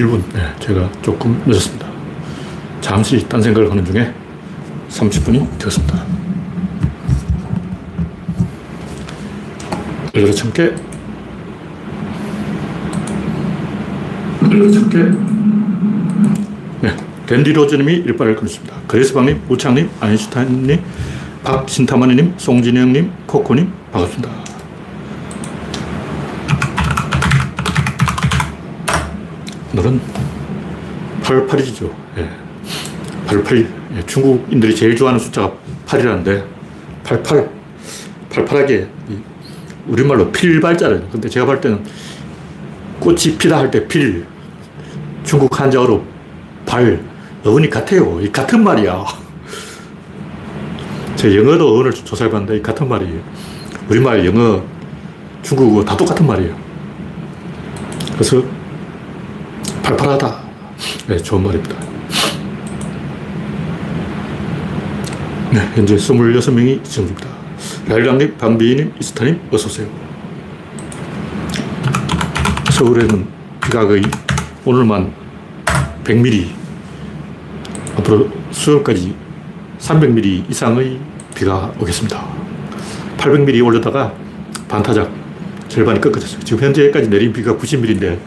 1분. 네, 제가 조금 늦었습니다. 잠시 딴 생각을 하는 중에 30분이 되었습니다. 열려 참깨. 열려 참깨. 네. 댄디 로즈님이 일발을 끊었습니다. 그레스방님, 우창님, 아인슈타인님, 박신타마니님, 송진영님, 코코님, 반갑습니다. 오늘은 88이죠. 예. 88. 예. 중국인들이 제일 좋아하는 숫자가 8이라는데, 88. 88하게, 우리말로 필발자래요. 근데 제가 볼 때는 꽃이 피다 할 때 필, 중국 한자어로 발, 어원이 같아요. 이 같은 말이야. 제 영어도 어원을 조사해봤는데 같은 말이에요. 우리말, 영어, 중국어 다 똑같은 말이에요. 그래서 팔팔하다. 네, 좋은 말입니다. 네, 현재 26명이 시청 중입니다. 라일락님, 방비님, 이스타님, 어서오세요. 서울에는 비가 거의 오늘만 100mm, 앞으로 수요일까지 300mm 이상의 비가 오겠습니다. 800mm 올려다가 반타작 절반이 꺾어졌어요. 지금 현재까지 내린 비가 90mm인데,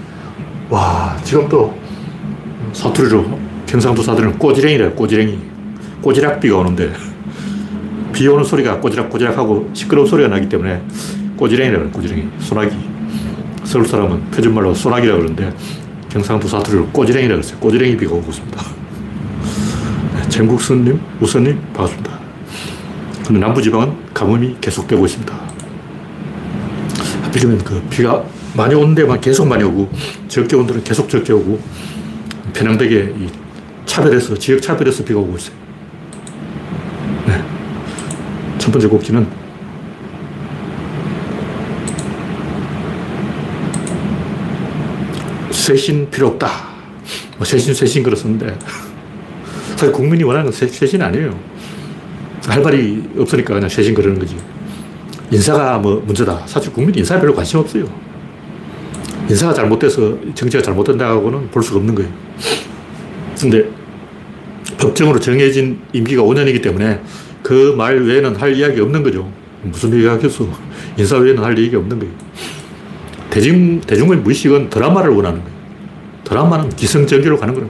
와, 지금 또 사투리로 경상도 사들은 꼬지랭이래요, 꼬지랭이. 꼬지락비가 오는데, 비 오는 소리가 꼬지락꼬지락 하고 시끄러운 소리가 나기 때문에 꼬지랭이라고 꼬지랭이. 소나기. 서울 사람은 표준말로 소나기라고 그러는데, 경상도 사투리로 꼬지랭이라고 했어요. 꼬지랭이 비가 오고 있습니다. 네, 정국선님, 우선님, 반갑습니다. 근데 남부지방은 가뭄이 계속되고 있습니다. 하필이면 그 비가 많이 오는 데만 계속 많이 오고, 적게 온 데는 계속 적게 오고, 편향되게 차별해서, 지역 차별해서 비가 오고 있어요. 네. 첫 번째 곡지는 쇄신 필요 없다. 뭐 쇄신, 쇄신 그렇습니다. 사실 국민이 원하는 건 쇄신 아니에요. 할 말이 없으니까 그냥 쇄신 그러는 거지. 인사가 뭐 문제다. 사실 국민 인사에 별로 관심 없어요. 인사가 잘못돼서 정치가 잘못된다고는 볼 수가 없는 거예요. 근데 법정으로 정해진 임기가 5년이기 때문에 그 말 외에는 할 이야기 없는 거죠. 무슨 얘기 하겠어. 인사 외에는 할 얘기가 없는 거예요. 대중, 대중의 무의식은 드라마를 원하는 거예요. 드라마는 기승전결로 가는 거예요.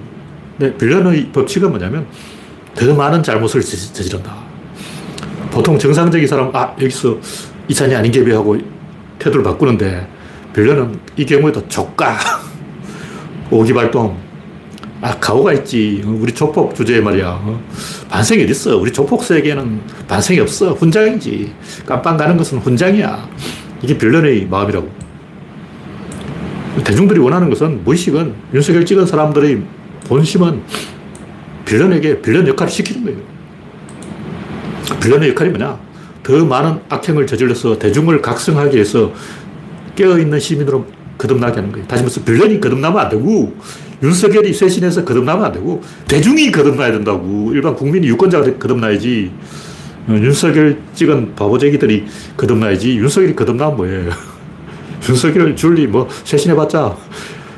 근데 빌런의 법칙은 뭐냐면 더 많은 잘못을 저지른다. 보통 정상적인 사람은 아, 여기서 이 찬이 아닌 게 하고 태도를 바꾸는데 빌런은 이 경우에도 조까, 오기발동, 아, 가오가 있지. 우리 조폭 주제에 말이야. 어? 반성이 어딨어. 우리 조폭 세계에는 반성이 없어. 훈장이지. 깜빵 가는 것은 훈장이야. 이게 빌런의 마음이라고. 대중들이 원하는 것은 무의식은 윤석열 찍은 사람들의 본심은 빌런에게 빌런 역할을 시키는 거예요. 빌런의 역할이 뭐냐? 더 많은 악행을 저질러서 대중을 각성하기 위해서 깨어있는 시민으로 거듭나게 하는 거예요. 다시 말해서 빌런이 거듭나면 안 되고 윤석열이 쇄신해서 거듭나면 안 되고 대중이 거듭나야 된다고. 일반 국민이 유권자가 거듭나야지. 어, 윤석열 찍은 바보쟁이들이 거듭나야지. 윤석열이 거듭나면 뭐예요? 윤석열, 줄리 뭐 쇄신해봤자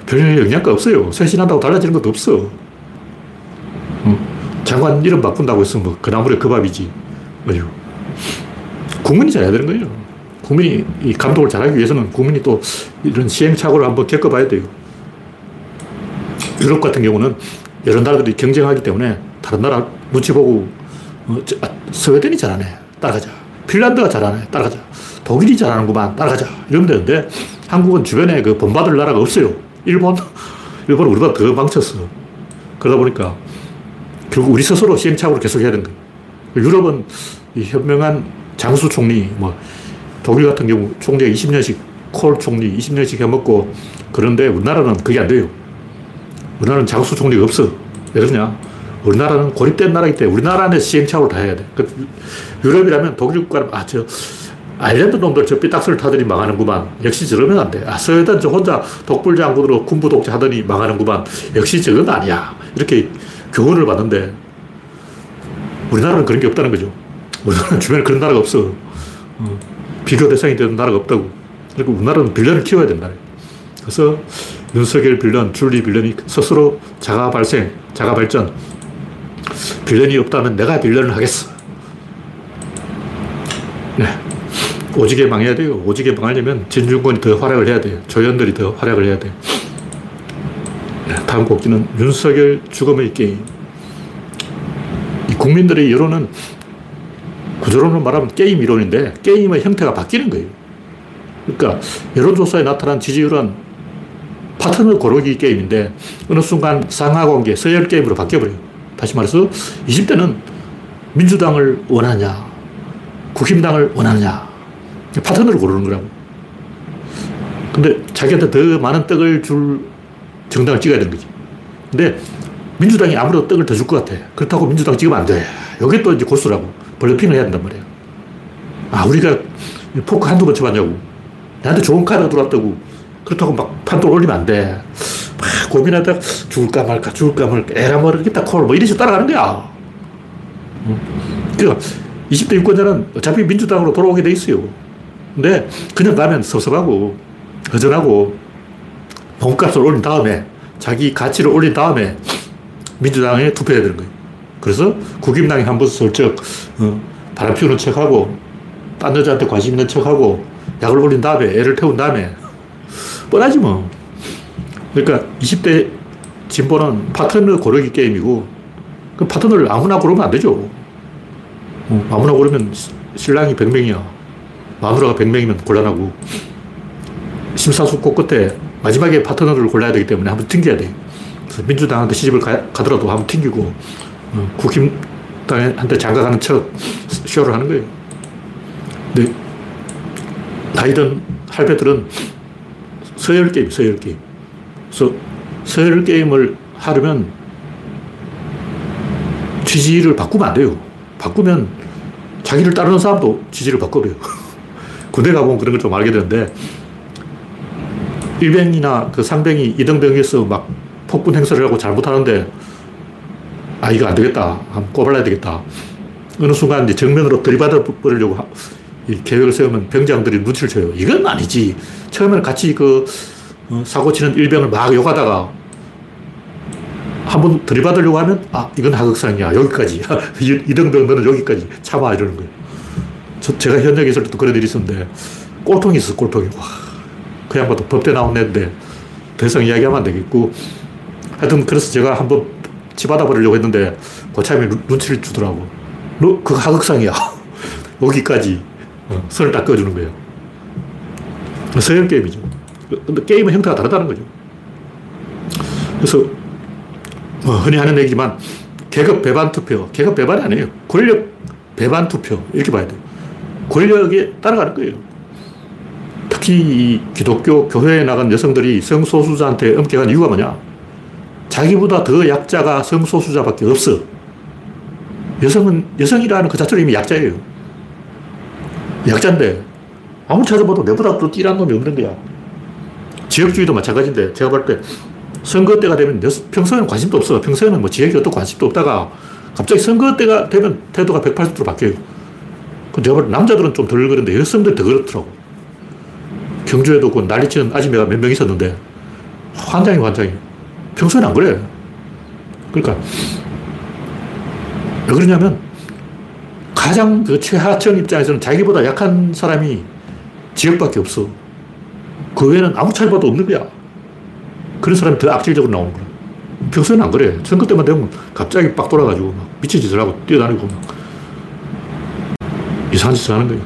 별 영향가 없어요. 쇄신한다고 달라지는 것도 없어. 어? 장관 이름 바꾼다고 해서 뭐 그나물에 그 밥이지. 어휴. 국민이 잘해야 되는 거예요. 국민이 이 감독을 잘하기 위해서는 국민이 또 이런 시행착오를 한번 겪어봐야 돼요. 유럽 같은 경우는 여러 나라들이 경쟁하기 때문에 다른 나라 눈치 보고 어, 저, 아, 스웨덴이 잘하네. 따라가자. 핀란드가 잘하네. 따라가자. 독일이 잘하는구만. 따라가자. 이러면 되는데 한국은 주변에 그 본받을 나라가 없어요. 일본? 일본은 우리보다 더 망쳤어. 그러다 보니까 결국 우리 스스로 시행착오를 계속 해야 되는 거예요. 유럽은 이 현명한 장수 총리, 뭐 독일 같은 경우 총리가 20년씩 콜 총리 20년씩 해먹고 그런데 우리나라는 그게 안 돼요. 우리나라는 장수 총리가 없어. 왜 그러냐? 우리나라는 고립된 나라이기 때문에 우리나라 안에 시행착오를 다 해야 돼. 그 유럽이라면 독일 국가는 아, 저 아일랜드 놈들 저 삐딱소를 타더니 망하는구만. 역시 저러면 안 돼. 아, 스웨덴 저 혼자 독불 장군으로 군부 독재하더니 망하는구만. 역시 저건 아니야. 이렇게 교훈을 받는데 우리나라는 그런 게 없다는 거죠. 우리나라는 주변에 그런 나라가 없어. 어, 비교 대상이 되는 나라가 없다고. 그리고 우리나라는 빌런을 키워야 된다. 그래서 윤석열 빌런, 줄리 빌런이 스스로 자가 발생, 자가 발전. 빌런이 없다면 내가 빌런을 하겠어. 네. 오지게 망해야 돼요. 오지게 망하려면 진중권이 더 활약을 해야 돼요. 조연들이 더 활약을 해야 돼요. 네. 다음 곡기는 윤석열 죽음의 게임. 이 국민들의 여론은 구조론으로 말하면 게임 이론인데 게임의 형태가 바뀌는 거예요. 그러니까 여론조사에 나타난 지지율은 파트너 고르기 게임인데 어느 순간 상하관계, 서열 게임으로 바뀌어버려요. 다시 말해서 20대는 민주당을 원하냐, 국힘당을 원하냐, 파트너를 고르는 거라고. 근데 자기한테 더 많은 떡을 줄 정당을 찍어야 되는 거지. 근데 민주당이 아무래도 떡을 더 줄 것 같아. 그렇다고 민주당 찍으면 안 돼. 이게 또 이제 고수라고. bluffing을 해야 된단 말이에요. 아, 우리가 포커 한두 번 쳐봤냐고. 나한테 좋은 카드가 들어왔다고. 그렇다고 막 판돈 올리면 안 돼. 막 고민하다가 죽을까 말까, 죽을까 말까, 에라 모르겠다, 콜, 뭐 이래서 따라가는 거야. 그러니까 20대 유권자는 어차피 민주당으로 돌아오게 돼 있어요. 근데 그냥 가면 섭섭하고, 허전하고, 몸값을 올린 다음에, 자기 가치를 올린 다음에 민주당에 투표해야 되는 거예요. 그래서 국임당이 한 번 슬쩍 어, 바람 피우는 척하고, 딴 여자한테 관심 있는 척하고, 약을 올린 다음에, 애를 태운 다음에, 뻔하지 뭐. 그러니까 20대 진보는 파트너 고르기 게임이고, 그 파트너를 아무나 고르면 안 되죠. 어, 아무나 고르면 신랑이 100명이야. 마누라가 100명이면 곤란하고, 심사숙고 끝에 마지막에 파트너를 골라야 되기 때문에 한번 튕겨야 돼. 그래서 민주당한테 시집을 가, 더라도 한번 튕기고, 어, 국힘당한테 장가가는 척 쇼를 하는 거예요. 근데 나이든 할배들은 서열 게임, 서열 게임. 그래서 서열 게임을 하려면 지지를 바꾸면 안 돼요. 바꾸면 자기를 따르는 사람도 지지를 바꿔버려요. 군대 가보면 그런 걸 좀 알게 되는데, 일병이나 그 상병이 이등병에서 막 폭군 행사를 하고 잘못하는데, 아, 이거 안 되겠다. 한번 꼬발라야 되겠다. 어느 순간 이제 정면으로 들이받아 버리려고 계획을 세우면 병장들이 눈치를 쳐요. 이건 아니지. 처음에는 같이 그 어, 사고 치는 일병을 막 욕하다가 한번 들이받으려고 하면 아, 이건 하극상이야. 여기까지. 이등병 너는 여기까지 참아. 이러는 거예요. 저, 제가 현역에 있을 때도 그런 일이 있었는데 꼴통이 있어, 꼴통이. 와, 그 양반도 법대 나온 애인데 더 이상 이야기하면 안 되겠고 하여튼 그래서 제가 한번 치받아 버리려고 했는데 고참이 눈치를 주더라고. 너, 그거 하극상이야. 여기까지. 어, 선을 딱 꺼주는 거예요. 서열 게임이죠. 근데 게임의 형태가 다르다는 거죠. 그래서 뭐 흔히 하는 얘기지만 계급 배반 투표, 계급 배반이 아니에요. 권력 배반 투표 이렇게 봐야 돼요. 권력에 따라가는 거예요. 특히 기독교 교회에 나간 여성들이 성소수자한테 엄격한 이유가 뭐냐? 자기보다 더 약자가 성소수자밖에 없어. 여성은 여성이라는 그 자체로 이미 약자예요. 약자인데 아무리 찾아봐도 내보다 또 띠란 놈이 없는 거야. 지역주의도 마찬가지인데 제가 볼 때 선거 때가 되면 평소에는 관심도 없어. 평소에는 뭐 지역이 어떤 관심도 없다가 갑자기 선거 때가 되면 태도가 180도로 바뀌어요. 그 제가 볼 때 남자들은 좀 덜 그런데 여성들이 더 그렇더라고. 경주에도 그 난리치는 아줌마가 몇 명 있었는데 환장이 환장이. 평소에는 안 그래. 그러니까 왜 그러냐면 가장 그 최하층 입장에서는 자기보다 약한 사람이 지역밖에 없어. 그 외에는 아무 차이 봐도 없는 거야. 그런 사람이 더 악질적으로 나오는 거야. 평소에는 안 그래. 선거 때만 되면 갑자기 빡 돌아가지고 막 미친 짓을 하고 뛰어다니고 막 이상한 짓을 하는 거예요.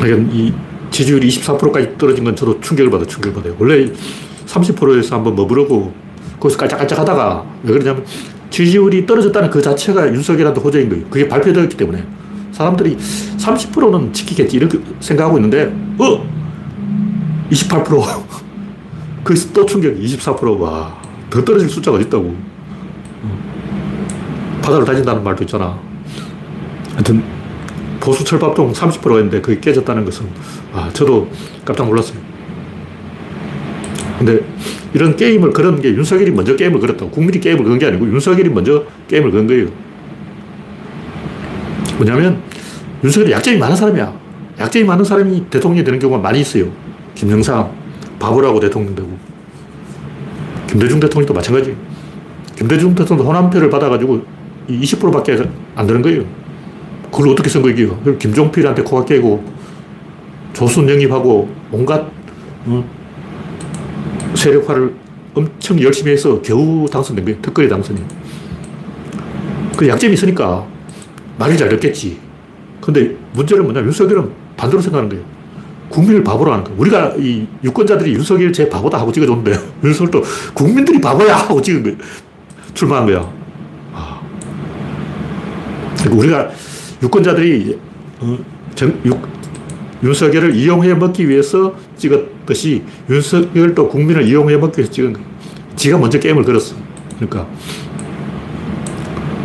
그러니까 이 지지율이 24%까지 떨어진 건 저도 충격을 받아 충격을 받아요. 원래 30%에서 한번 머무르고 거기서 깔짝깔짝 하다가 왜 그러냐면 지지율이 떨어졌다는 그 자체가 윤석열한테 호재인 거예요. 그게 발표되었기 때문에. 사람들이 30%는 지키겠지 이렇게 생각하고 있는데 어? 28% 거기서 또 충격 24%와 더 떨어질 숫자가 어딨다고 바닥을 다진다는 말도 있잖아 하여튼 보수 철밥통 30%가 있는데 그게 깨졌다는 것은 아 저도 깜짝 놀랐어요 근데 이런 게임을 그런 게 윤석열이 먼저 게임을 걸었다고 국민이 게임을 건 게 아니고 윤석열이 먼저 게임을 건 거예요 뭐냐면 윤석열이 약점이 많은 사람이야. 약점이 많은 사람이 대통령이 되는 경우가 많이 있어요. 김영삼, 바보라고 대통령 되고. 김대중 대통령도 마찬가지. 김대중 대통령도 호남표를 받아가지고 20%밖에 안 되는 거예요. 그걸 어떻게 선거 이겨요? 김종필한테 코가 깨고, 조순 영입하고, 온갖, 어, 세력화를 엄청 열심히 해서 겨우 당선된 거예요. 특거리 당선이. 그 약점이 있으니까 말을 잘 듣겠지. 근데 문제는 뭐냐. 윤석열은 반대로 생각하는 거예요. 국민을 바보로 하는 거예요. 우리가 이 유권자들이 윤석열 제 바보다 하고 찍어줬는데 윤석열도 국민들이 바보야 하고 찍은 거예요. 출마한 거야. 아. 우리가 유권자들이 어, 정, 유, 윤석열을 이용해 먹기 위해서 찍었듯이 윤석열도 국민을 이용해 먹기 위해서 찍은 거예요. 지가 먼저 게임을 걸었어. 그러니까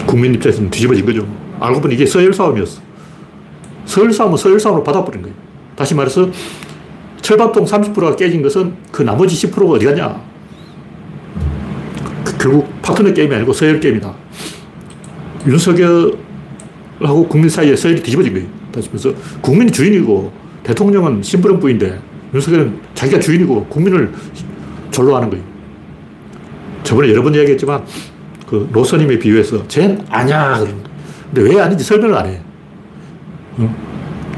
국민 입장에서는 뒤집어진 거죠. 알고 보니 이게 서열 싸움이었어. 서열 싸움은 서열 싸움으로 받아버린 거예요. 다시 말해서 철밥통 30%가 깨진 것은 그 나머지 10%가 어디 갔냐. 그 결국 파트너 게임이 아니고 서열 게임이다. 윤석열 하고 국민 사이에 서열이 뒤집어진 거예요. 다시 말해서 국민이 주인이고 대통령은 심부름부인데 윤석열은 자기가 주인이고 국민을 졸로 하는 거예요. 저번에 여러 번 이야기했지만 그 노선임에 비유해서 쟤는 아냐. 근데 왜 아닌지 설명을 안 해. 어?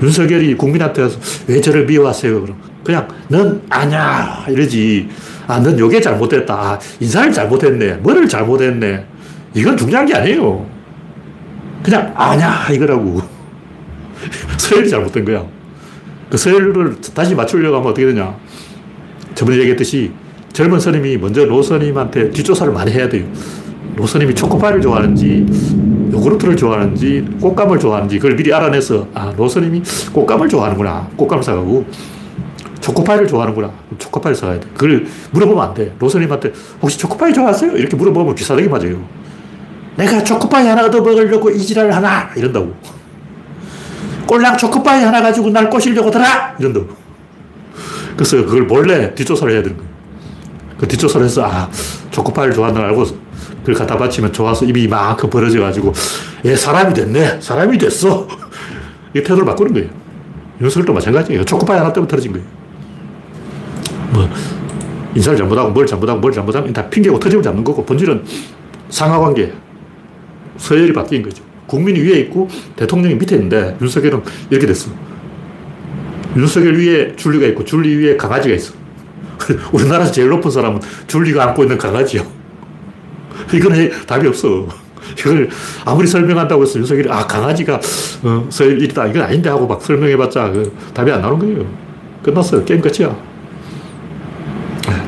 윤석열이 국민한테 와서 왜 저를 미워하세요? 그럼 그냥 넌 아냐. 이러지. 아, 넌 요게 잘못됐다. 아, 인사를 잘못했네. 뭐를 잘못했네. 이건 중요한 게 아니에요. 그냥 아냐. 이거라고. 서열이 잘못된 거야. 그 서열을 다시 맞추려고 하면 어떻게 되냐. 저번에 얘기했듯이 젊은 선임이 먼저 노선임한테 뒷조사를 많이 해야 돼요. 노선임이 초코파이를 좋아하는지, 요구르트를 좋아하는지, 꽃감을 좋아하는지, 그걸 미리 알아내서, 아, 노선임이 꽃감을 좋아하는구나. 꽃감을 사가고, 초코파이를 좋아하는구나. 초코파이를 사가야 돼. 그걸 물어보면 안 돼. 노선임한테, 혹시 초코파이 좋아하세요? 이렇게 물어보면 비싸되게 맞아요. 내가 초코파이 하나 얻어 먹으려고 이 지랄을 하나! 이런다고. 꼴랑 초코파이 하나 가지고 날 꼬시려고 들아! 이런다고. 그래서 그걸 몰래 뒷조사를 해야 되는 거예요. 그 뒷조사를 해서, 아, 초코파이를 좋아하는 걸 알고 그걸 갖다 바치면 좋아서 입이 이만큼 벌어져가지고, 얘 사람이 됐네. 사람이 됐어. 이 태도를 바꾸는 거예요. 윤석열도 마찬가지예요. 초코파이 하나 때문에 터진 거예요. 뭐, 인사를 잘못하고 뭘 잘못하고 뭘 잘못하면 다 핑계고 터집을 잡는 거고, 본질은 상하관계, 서열이 바뀐 거죠. 국민이 위에 있고 대통령이 밑에 있는데 윤석열은 이렇게 됐어. 윤석열 위에 줄리가 있고 줄리 위에 강아지가 있어. 우리나라에서 제일 높은 사람은 줄리가 안고 있는 강아지야. 이건 답이 없어. 이걸 아무리 설명한다고 해서 윤석열이 아 강아지가 어, 서열이다 이건 아닌데 하고 막 설명해봤자 그 답이 안 나오는 거예요. 끝났어요. 게임 끝이야.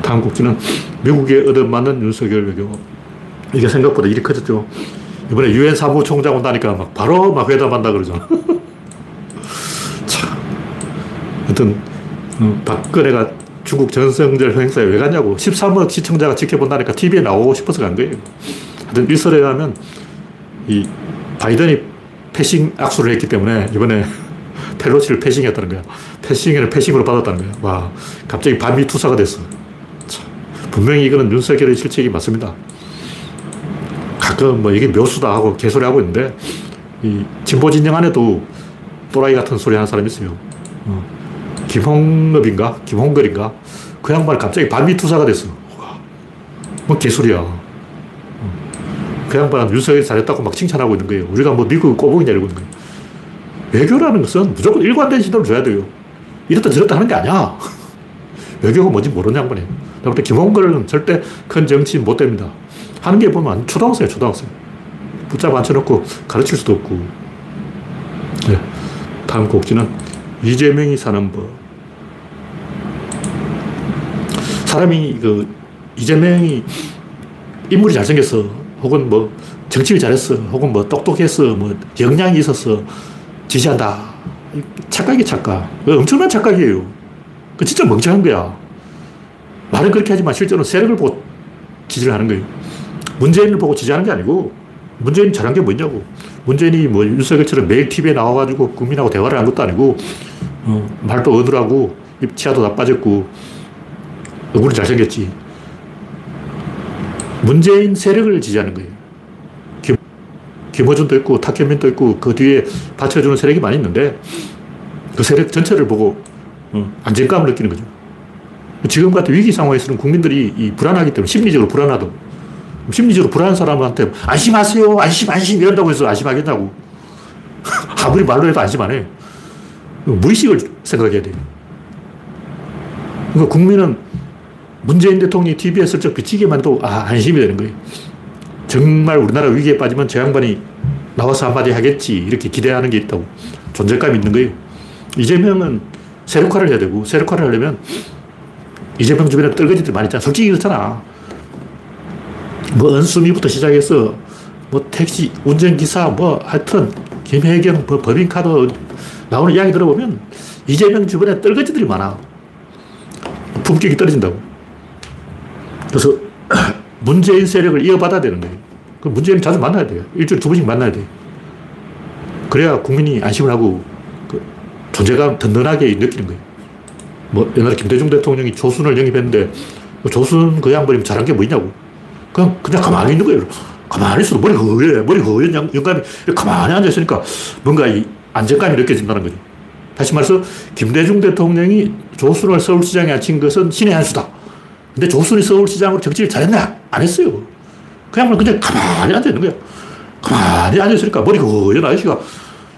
다음 곡지는 미국에 얻어맞는 윤석열 외교. 이게 생각보다 일이 커졌죠. 이번에 유엔 사무총장 온다니까 막 바로 막 회담한다 그러잖아. 참. 하여튼, 어, 박근혜가 중국 전성절 행사에 왜 갔냐고. 13억 시청자가 지켜본다니까 TV에 나오고 싶어서 간 거예요. 하여튼 일설에 의하면 이 바이든이 패싱 악수를 했기 때문에 이번에 펠로시를 패싱했다는 거야. 패싱을 패싱으로 받았다는 거야. 와, 갑자기 반미 투사가 됐어. 참. 분명히 이거는 윤석열의 실책이 맞습니다. 가끔 뭐 이게 묘수다 하고 개소리 하고 있는데 이 진보 진영 안에도 또라이 같은 소리 하는 사람이 있어요. 어. 김홍업인가? 김홍걸인가? 그 양반 갑자기 반미투사가 됐어. 뭐 개소리야. 어. 그 양반은 윤석열이 잘했다고 막 칭찬하고 있는 거예요. 우리가 뭐 미국 꼬봉이냐 이러고 있는 거예요. 외교라는 것은 무조건 일관된 신호를 줘야 돼요. 이렇다 저렇다 하는 게 아니야. 외교가 뭔지 모르는 양반이에요. 김홍걸은 절대 큰 정치인 못 됩니다. 하는 게 보면 초등학생이에요, 초등학생. 붙잡아 앉혀놓고 가르칠 수도 없고. 네. 다음 곡지는 이재명이 사는 법. 사람이 그 이재명이 인물이 잘생겼어. 혹은 뭐 정치를 잘했어. 혹은 뭐 똑똑했어. 뭐 역량이 있었어. 지지한다. 착각이 착각. 엄청난 착각이에요. 그 진짜 멍청한 거야. 말은 그렇게 하지만 실제로는 세력을 보고 지지를 하는 거예요. 문재인을 보고 지지하는 게 아니고 문재인 잘한 게 뭐냐고. 문재인이 뭐 윤석열처럼 매일 TV에 나와가지고 국민하고 대화를 한 것도 아니고 어, 말도 어눌하고 입 치아도 다 빠졌고 얼굴이 잘생겼지. 문재인 세력을 지지하는 거예요. 김, 김호준도 있고 탁현민도 있고 그 뒤에 받쳐주는 세력이 많이 있는데 그 세력 전체를 보고 어, 안정감을 느끼는 거죠. 지금 같은 위기 상황에서는 국민들이 이 불안하기 때문에 심리적으로 불안하다. 심리적으로 불안한 사람한테 안심하세요. 안심, 안심 이런다고 해서 안심하겠다고. 아무리 말로 해도 안심 안 해. 무의식을 생각해야 돼요. 그러니까 국민은 문재인 대통령이 TV에 슬쩍 비치기만 해도 아, 안심이 되는 거예요. 정말 우리나라 위기에 빠지면 저 양반이 나와서 한마디 하겠지. 이렇게 기대하는 게 있다고. 존재감이 있는 거예요. 이재명은 세력화를 해야 되고, 세력화를 하려면 이재명 주변에 떨거지들 많이 있잖아. 솔직히 그렇잖아. 뭐 은수미부터 시작해서 뭐 택시 운전기사 뭐 하여튼 김혜경 뭐 법인카드 나오는 이야기 들어보면 이재명 주변에 떨거지들이 많아. 품격이 떨어진다고. 그래서 문재인 세력을 이어받아야 되는 거예요. 그 문재인을 자주 만나야 돼요. 일주일에 두 번씩 만나야 돼요. 그래야 국민이 안심을 하고 그 존재감 든든하게 느끼는 거예요. 뭐 옛날에 김대중 대통령이 조순을 영입했는데 뭐 조순 그 양반이 잘한 게 뭐냐고. 그냥, 그냥 가만히 있는 거예요. 가만히 있어도 머리가 허해. 머리 허연 영감이 가만히 앉아있으니까 뭔가 이 안정감이 느껴진다는 거죠. 다시 말해서 김대중 대통령이 조순을 서울시장에 앉힌 것은 신의 한 수다. 근데 조순이 서울시장으로 정치를 잘했나? 안 했어요. 그냥 그냥 가만히 앉아있는 거야. 가만히 앉아있으니까 머리가 허연 아저씨가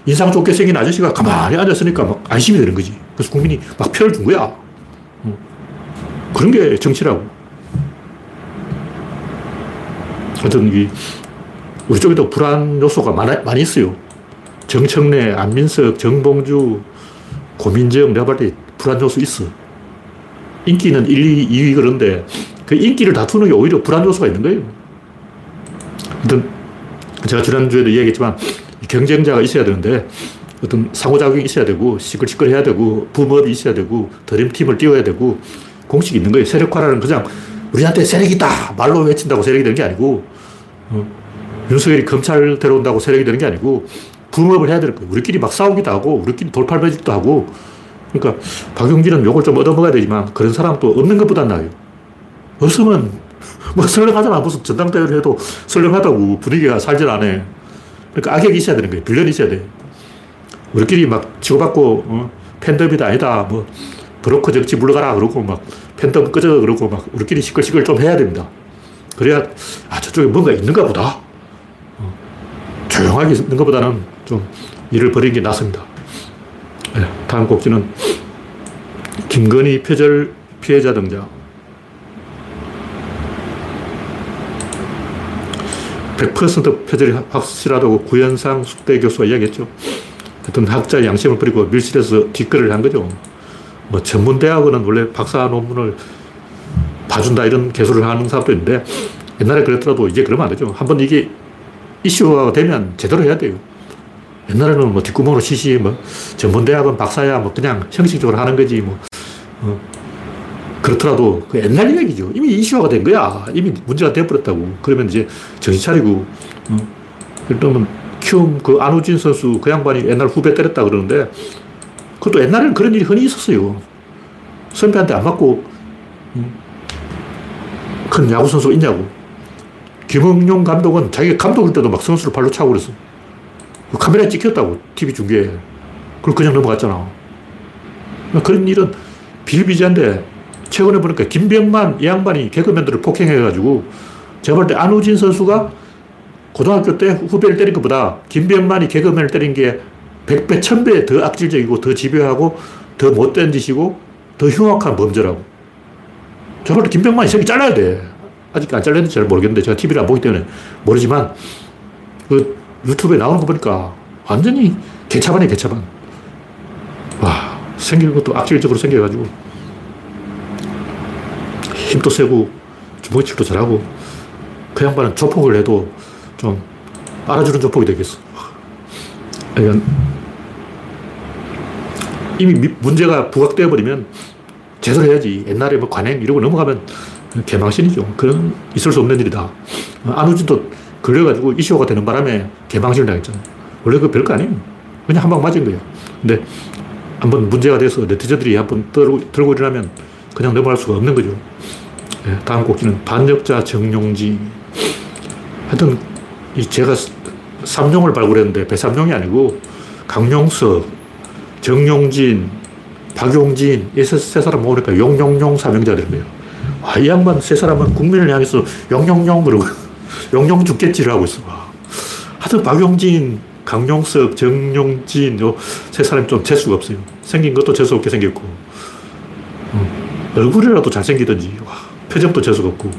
인상 좋게 생긴 아저씨가 가만히 앉았으니까 막 안심이 되는 거지. 그래서 국민이 막 표를 준 거야. 그런 게 정치라고. 하여튼 이 우리 쪽에도 불안 요소가 많아, 많이 있어요. 정청래, 안민석, 정봉주, 고민정, 내가 볼때 불안 요소 있어. 인기는 1, 2, 2위 그런데 그 인기를 다투는 게 오히려 불안 요소가 있는 거예요. 하여튼 제가 지난주에도 이야기했지만 경쟁자가 있어야 되는데 어떤 상호작용이 있어야 되고 시끌시끌 해야 되고 붐업이 있어야 되고 드림팀을 띄워야 되고 공식이 있는 거예요. 세력화라는 그냥 우리한테 세력이 있다 말로 외친다고 세력이 되는 게 아니고 어, 윤석열이 검찰 데려온다고 세력이 되는 게 아니고 붐업을 해야 되는 거예요. 우리끼리 막 싸우기도 하고 우리끼리 돌팔매질도 하고 그러니까 박용진은 욕을 좀 얻어먹어야 되지만 그런 사람도 없는 것보다 나아요. 없으면 뭐 설렁하잖아. 무슨 전당대회를 해도 설렁하다고 분위기가 살질 않아. 그러니까 악역이 있어야 되는 거예요. 빌런이 있어야 돼. 우리끼리 막 치고받고 어? 팬덤이다 아니다. 뭐 브로커 정치 물러가라 그러고 막 팬덤 꺼져 그러고 막 우리끼리 시끌시끌 좀 해야 됩니다. 그래야 아 저쪽에 뭔가 있는가 보다. 어, 조용하게 있는 것보다는 좀 일을 벌이는 게 낫습니다. 네, 다음 곡지는 김건희 표절 피해자 등장. 100% 표절이 확실하다고 구현상 숙대 교수가 이야기했죠. 어떤 학자의 양심을 버리고 밀실에서 뒷글을 한 거죠. 뭐 전문대학원은 원래 박사 논문을 봐준다 이런 개소를 하는 사람도 있는데 옛날에 그랬더라도 이제 그러면 안 되죠. 한번 이게 이슈가 되면 제대로 해야 돼요. 옛날에는 뭐 뒷구멍으로 시시 뭐 전문대학은 박사야 뭐 그냥 형식적으로 하는 거지 뭐 어. 그렇더라도 그 옛날 이야기죠. 이미 이슈화가 된 거야. 이미 문제가 돼버렸다고. 그러면 이제 정신 차리고 어. 그러면 키움 그 안우진 선수 그 양반이 옛날 후배 때렸다 그러는데 그것도 옛날에는 그런 일이 흔히 있었어요. 선배한테 안 맞고 음, 큰 야구 선수가 있냐고. 김응용 감독은 자기가 감독일 때도 막 선수를 발로 차고 그랬어. 그 카메라에 찍혔다고, TV 중계에. 그걸 그냥 넘어갔잖아. 그런 일은 비일비재한데, 최근에 보니까 김병만 이 양반이 개그맨들을 폭행해가지고, 제가 볼 때 안우진 선수가 고등학교 때 후배를 때린 것보다 김병만이 개그맨을 때린 게 100배, 1000배 더 악질적이고 더 집요하고 더 못된 짓이고 더 흉악한 범죄라고. 볼때 김병만이 새끼 잘라야 돼. 아직 안 잘렸는지 잘 모르겠는데 제가 TV를 안 보기 때문에 모르지만 그 유튜브에 나오는 거 보니까 완전히 개차반이야, 개차반. 와, 생긴 것도 악질적으로 생겨가지고 힘도 세고 주먹질도 잘하고 그 양반은 조폭을 해도 좀 알아주는 조폭이 되겠어. 그러니까 이미 문제가 부각되어 버리면 제대로 해야지. 옛날에 뭐 관행 이러고 넘어가면 개망신이죠. 그런 있을 수 없는 일이다. 안우진도 걸려가지고 이슈가 되는 바람에 개망신을 당했잖아요. 원래 그 별거 아니에요. 그냥 한 방 맞은 거예요. 근데 한번 문제가 돼서 네티즌들이 한번 들고, 들고 일어나면 그냥 넘어갈 수가 없는 거죠. 네, 다음 곡지는 반역자 정용지. 하여튼 제가 삼룡을 발굴했는데 배삼룡이 아니고 강용석, 정용진, 박용진, 이세 사람 모으니까 용용용 사명자 된 거예요. 와, 이 양반 세 사람은 국민을 향해서 용용용 그러고 용용 죽겠지를 하고 있어. 하여튼 박용진, 강용석, 정용진, 요세 사람이 좀 재수가 없어요. 생긴 것도 재수 없게 생겼고, 음, 얼굴이라도 잘생기든지, 와, 표정도 재수가 없고.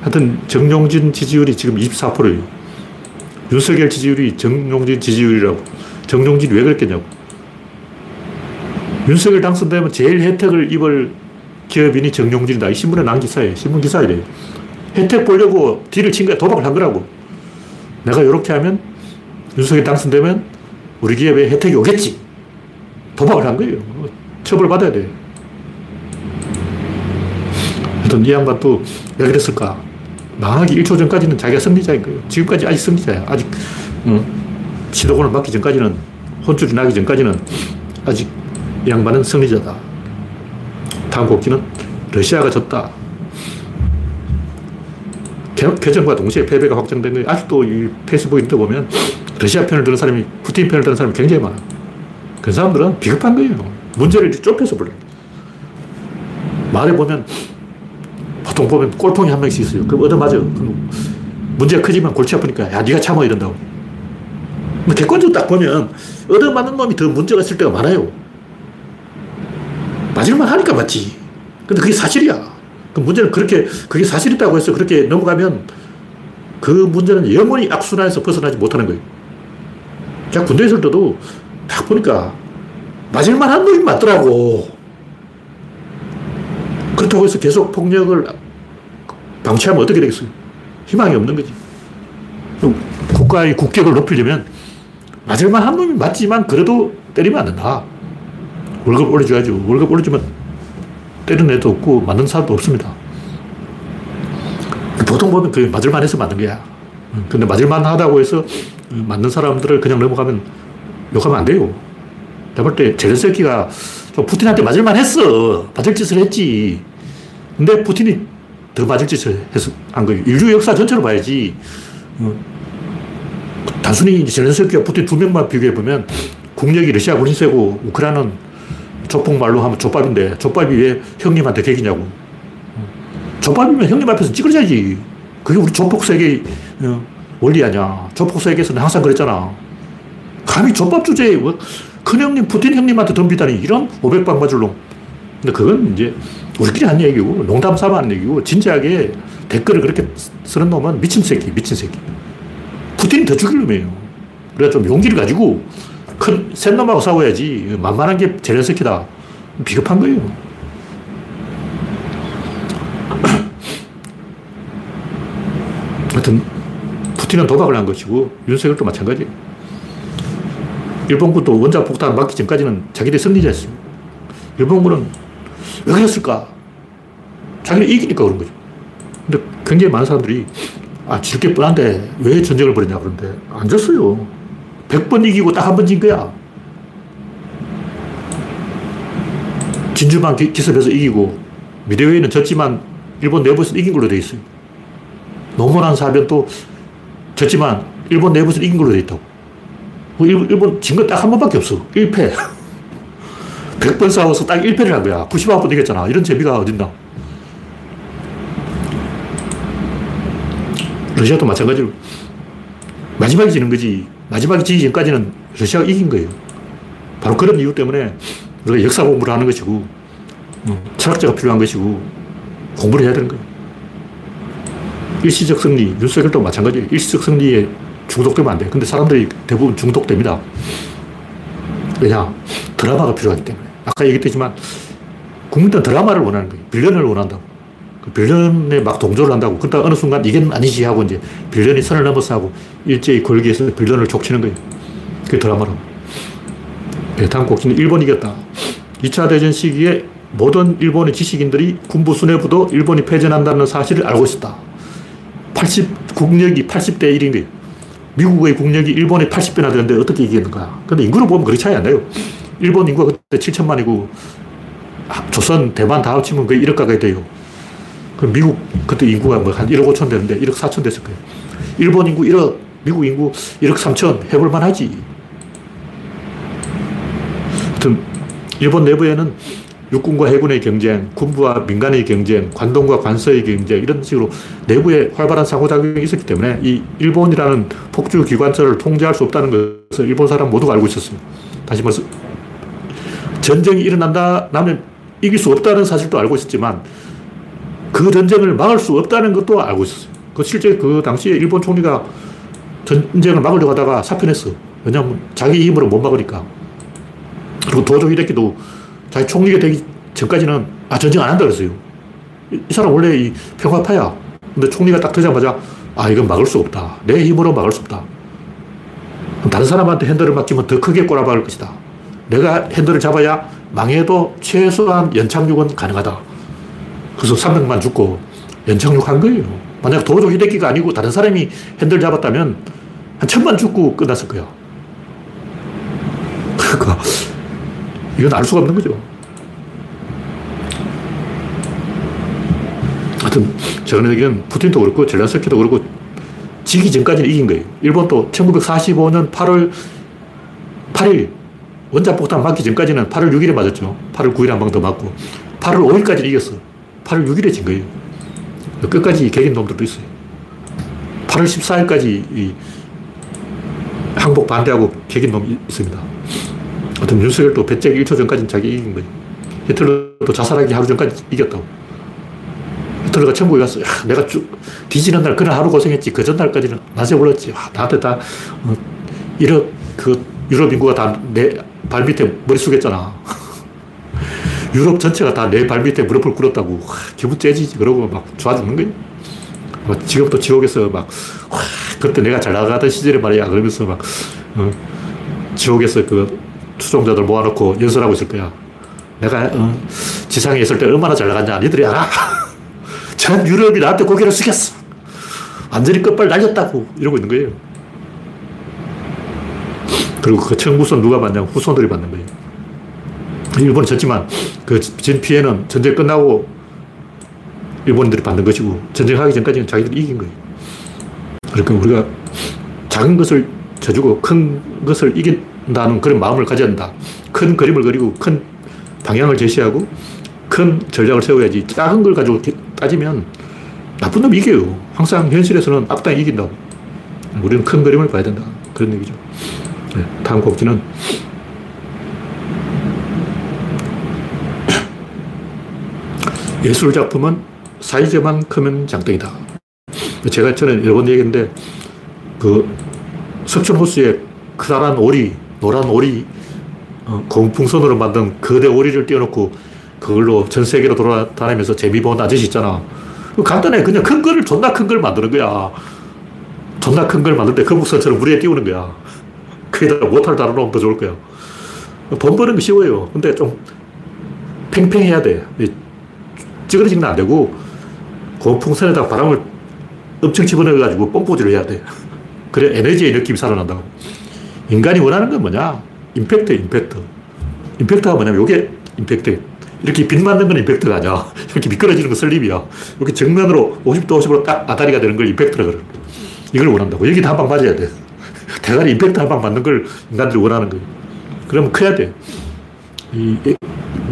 하여튼 정용진 지지율이 지금 24%예요. 윤석열 지지율이 정용진 지지율이라고. 정용진이 왜 그랬겠냐고. 윤석열 당선되면 제일 혜택을 입을 기업인이 정용진이다. 이 신문에 난 기사예요. 신문 기사이래요. 혜택 보려고 딜을 친 거야. 도박을 한 거라고. 내가 이렇게 하면 윤석열 당선되면 우리 기업에 혜택이 오겠지. 도박을 한 거예요. 처벌받아야 돼. 하여튼 이 양반도 왜 그랬을까? 망하기 1초 전까지는 자기가 승리자인 거예요. 지금까지 아직 승리자야. 아직, 어, 시도권을 받기 전까지는, 혼쭐이 나기 전까지는 아직 이 양반은 승리자다. 다음 곡지는 러시아가 졌다. 개정과 동시에 패배가 확정된 거예요. 아직도 이 페이스북에 보면 러시아 편을 드는 사람이, 푸틴 편을 드는 사람이 굉장히 많아. 그 사람들은 비겁한 거예요. 문제를 좁혀서 불러. 말해 보면, 보통 보면 꼴통이 한 명씩 있어요. 그럼 얻어맞아. 문제가 크지만 골치 아프니까, 야, 네가 참아 이런다고. 객관적으로 딱 보면, 얻어맞는 놈이 더 문제가 있을 때가 많아요. 맞을만 하니까 맞지. 근데 그게 사실이야. 그 문제는 그렇게, 그게 사실이라고 해서 그렇게 넘어가면 그 문제는 영원히 악순환에서 벗어나지 못하는 거예요. 제가 군대에 있을 때도 딱 보니까 맞을만 한 놈이 맞더라고. 그렇다고 해서 계속 폭력을 방치하면 어떻게 되겠어요? 희망이 없는 거지. 국가의 국격을 높이려면 맞을만 한 놈이 맞지만 그래도 때리면 안 된다. 월급 올려줘야죠. 월급 올려주면 때리는 애도 없고 맞는 사람도 없습니다. 보통 보면 그 맞을만 해서 맞는 거야. 근데 맞을만 하다고 해서 맞는 사람들을 그냥 넘어가면 욕하면 안 돼요. 내가 볼때 제레스키가 좀 푸틴한테 맞을만 했어. 맞을 짓을 했지. 근데 푸틴이 더 맞을 짓을 해서 한 거예요. 인류 역사 전체로 봐야지. 어. 단순히 제레스키와 푸틴 두 명만 비교해보면 국력이 러시아가 훨씬 세고 우크라이나는 조폭말로 하면 족밥인데 족밥이 왜 형님한테 객이냐고. 족밥이면 형님 앞에서 찌그러져야지. 그게 우리 조폭 세계 어, 원리 아니야. 조폭 세계에서는 항상 그랬잖아. 감히 족밥 주제에 뭐, 큰 형님, 푸틴 형님한테 덤비다니 이런 500방 맞을 놈. 근데 그건 이제 우리끼리 한 얘기고 농담 삼아 하는 얘기고 진지하게 댓글을 그렇게 쓰는 놈은 미친 새끼, 미친 새끼. 푸틴이 더 죽일 놈이에요. 그래야 좀 용기를 가지고 큰, 센 놈하고 싸워야지. 만만한 게 제레스키다. 비겁한 거예요. 하여튼, 푸틴은 도박을 한 것이고, 윤석열도 마찬가지예요. 일본군도 원자 폭탄 맞기 전까지는 자기들이 승리자였습니다. 일본군은 왜 그랬을까? 자기는 이기니까 그런 거죠. 근데 굉장히 많은 사람들이, 아, 질게 뻔한데 왜 전쟁을 벌였냐 그런데, 안 졌어요. 100번 이기고 딱 한 번 진 거야. 진주만 기, 기습해서 이기고, 미대웨이는 졌지만 일본 내부에서 이긴 걸로 돼 있어요. 노무란 사변도 졌지만 일본 내부에서 이긴 걸로 돼 있다고. 뭐 일본 진 거 딱 한 번밖에 없어. 1패. 100번 싸워서 딱 1패를 한 거야. 99번 이겼잖아. 이런 재미가 어딨나. 러시아도 마찬가지로 마지막에 지는 거지. 마지막에 지기 전까지는 러시아가 이긴 거예요. 바로 그런 이유 때문에 우리가 역사 공부를 하는 것이고, 어, 철학자가 필요한 것이고, 공부를 해야 되는 거예요. 일시적 승리, 윤석열도 마찬가지예요. 일시적 승리에 중독되면 안 돼. 근데 사람들이 대부분 중독됩니다. 왜냐? 드라마가 필요하기 때문에. 아까 얘기했지만, 국민들은 드라마를 원하는 거예요. 빌런을 원한다고. 그 빌런에 막 동조를 한다고. 그러다 어느 순간 이게 아니지 하고 이제 빌런이 선을 넘어서 하고 일제히 걸기에서 빌런을 족치는 거예요. 그게. 네, 다음 곡지는 일본이 이겼다. 2차 대전 시기에 모든 일본의 지식인들이 군부 수뇌부도 일본이 패전한다는 사실을 알고 있었다. 80, 국력이 80대 1인 거예요. 미국의 국력이 일본의 80배나 되는데 어떻게 이겼는가. 근데 인구로 보면 그리 차이 안 나요. 일본 인구가 그때 7천만이고, 조선, 대만 다 합치면 거의 1억 가까이 돼요. 그 미국 그때 인구가 뭐 한 1억 5천 되는데 1억 4천 됐을 거예요. 일본 인구 1억, 미국 인구 1억 3천 해볼 만 하지. 하여튼 일본 내부에는 육군과 해군의 경쟁, 군부와 민간의 경쟁, 관동과 관서의 경쟁 이런 식으로 내부에 활발한 상호작용이 있었기 때문에 이 일본이라는 폭주 기관처를 통제할 수 없다는 것을 일본 사람 모두가 알고 있었습니다. 다시 말해서 전쟁이 일어난다 나면 이길 수 없다는 사실도 알고 있었지만 그 전쟁을 막을 수 없다는 것도 알고 있었어요. 그 실제 그 당시에 일본 총리가 전쟁을 막으려고 하다가 사표냈어. 왜냐하면 자기 힘으로 못 막으니까. 그리고 도조 히데키도 자기 총리가 되기 전까지는 아, 전쟁 안 한다 그랬어요. 이, 이 사람 원래 이 평화파야. 근데 총리가 딱 되자마자 아, 이건 막을 수 없다. 내 힘으로 막을 수 없다. 다른 사람한테 핸들을 맡기면 더 크게 꼬라박을 것이다. 내가 핸들을 잡아야 망해도 최소한 연착륙은 가능하다. 그래서 300만 죽고 연착륙 한 거예요. 만약 도조 히데키가 아니고 다른 사람이 핸들 잡았다면 한 천만 죽고 끝났을 거야. 그러니까 이건 알 수가 없는 거죠. 하여튼 저는 푸틴도 그렇고 젤란스키도 그렇고 지기 전까지는 이긴 거예요. 일본도 1945년 8월 8일 원자폭탄 맞기 전까지는 8월 6일에 맞았죠. 8월 9일에 한 방 더 맞고 8월 5일까지 이겼어. 8월 6일에 진 거예요. 끝까지 개긴 놈들도 있어요. 8월 14일까지 항복 반대하고 개긴 놈이 있습니다. 어떤 윤석열도 배째기 1초 전까지는 자기 이긴 거예요. 히틀러도 자살하기 하루 전까지 이겼다고. 히틀러가 천국에 가서, 야, 내가 쭉 뒤지는 날, 그날 하루 고생했지. 그 전날까지는 낮에 올랐지. 와, 나한테 다, 어, 이런, 그, 유럽 인구가 다 내 발 밑에 머리 숙였잖아. 유럽 전체가 다 내 발 밑에 무릎을 꿇었다고. 와, 기분 째지지. 그러고 막 좋아 죽는 거예요. 뭐 지금도 지옥에서 막, 와, 그때 내가 잘 나가던 시절에 말이야. 그러면서 막, 어, 지옥에서 그 추종자들 모아놓고 연설하고 있을 거야. 내가, 어, 지상에 있을 때 얼마나 잘 나갔냐. 니들이 알아? 전 유럽이 나한테 고개를 숙였어. 완전히 끝발 날렸다고. 이러고 있는 거예요. 그리고 그 청구선 누가 받냐 후손들이 받는 거예요. 일본은 졌지만 그 진 피해는 전쟁 끝나고 일본인들이 받는 것이고 전쟁하기 전까지는 자기들이 이긴 거예요. 그러니까 우리가 작은 것을 져주고 큰 것을 이긴다는 그런 마음을 가져야 한다. 큰 그림을 그리고 큰 방향을 제시하고 큰 전략을 세워야지 작은 걸 가지고 따지면 나쁜 놈이 이겨요. 항상 현실에서는 악당이 이긴다고. 우리는 큰 그림을 봐야 된다. 그런 얘기죠. 네, 다음 곡지는 예술 작품은 사이즈만 크면 장땡이다. 제가 전에 여러 번 얘기했는데 그 석촌호수에 커다란 오리, 노란 오리, 어, 공풍선으로 만든 거대 오리를 띄워놓고 그걸로 전 세계로 돌아다니면서 재미 보는 아저씨 있잖아. 간단해. 그냥 큰 거를 존나 큰 걸 만드는 거야. 존나 큰걸때 거북선처럼 물에 띄우는 거야. 거기다가 못할 달아놓으면 더 좋을 거야. 범버는 거 쉬워요. 근데 좀 팽팽해야 돼. 찌그러지는 안 되고 고풍선에다가 바람을 엄청 집어넣어가지고 pompo질을 해야 돼. 그래 에너지의 느낌이 살아난다고. 인간이 원하는 건 뭐냐? 임팩트, 임팩트. 임팩트가 뭐냐면 이게 임팩트. 이렇게 빗 맞는 건 임팩트가 아니야. 이렇게 미끄러지는 건 슬립이야. 이렇게 정면으로 50도 50으로 딱 아다리가 되는 걸 임팩트라 그래. 이걸 원한다고. 여기 한방 맞아야 돼. 대가리 임팩트 한 방 맞는 걸 인간들이 원하는 거예요. 그러면 커야 돼. 이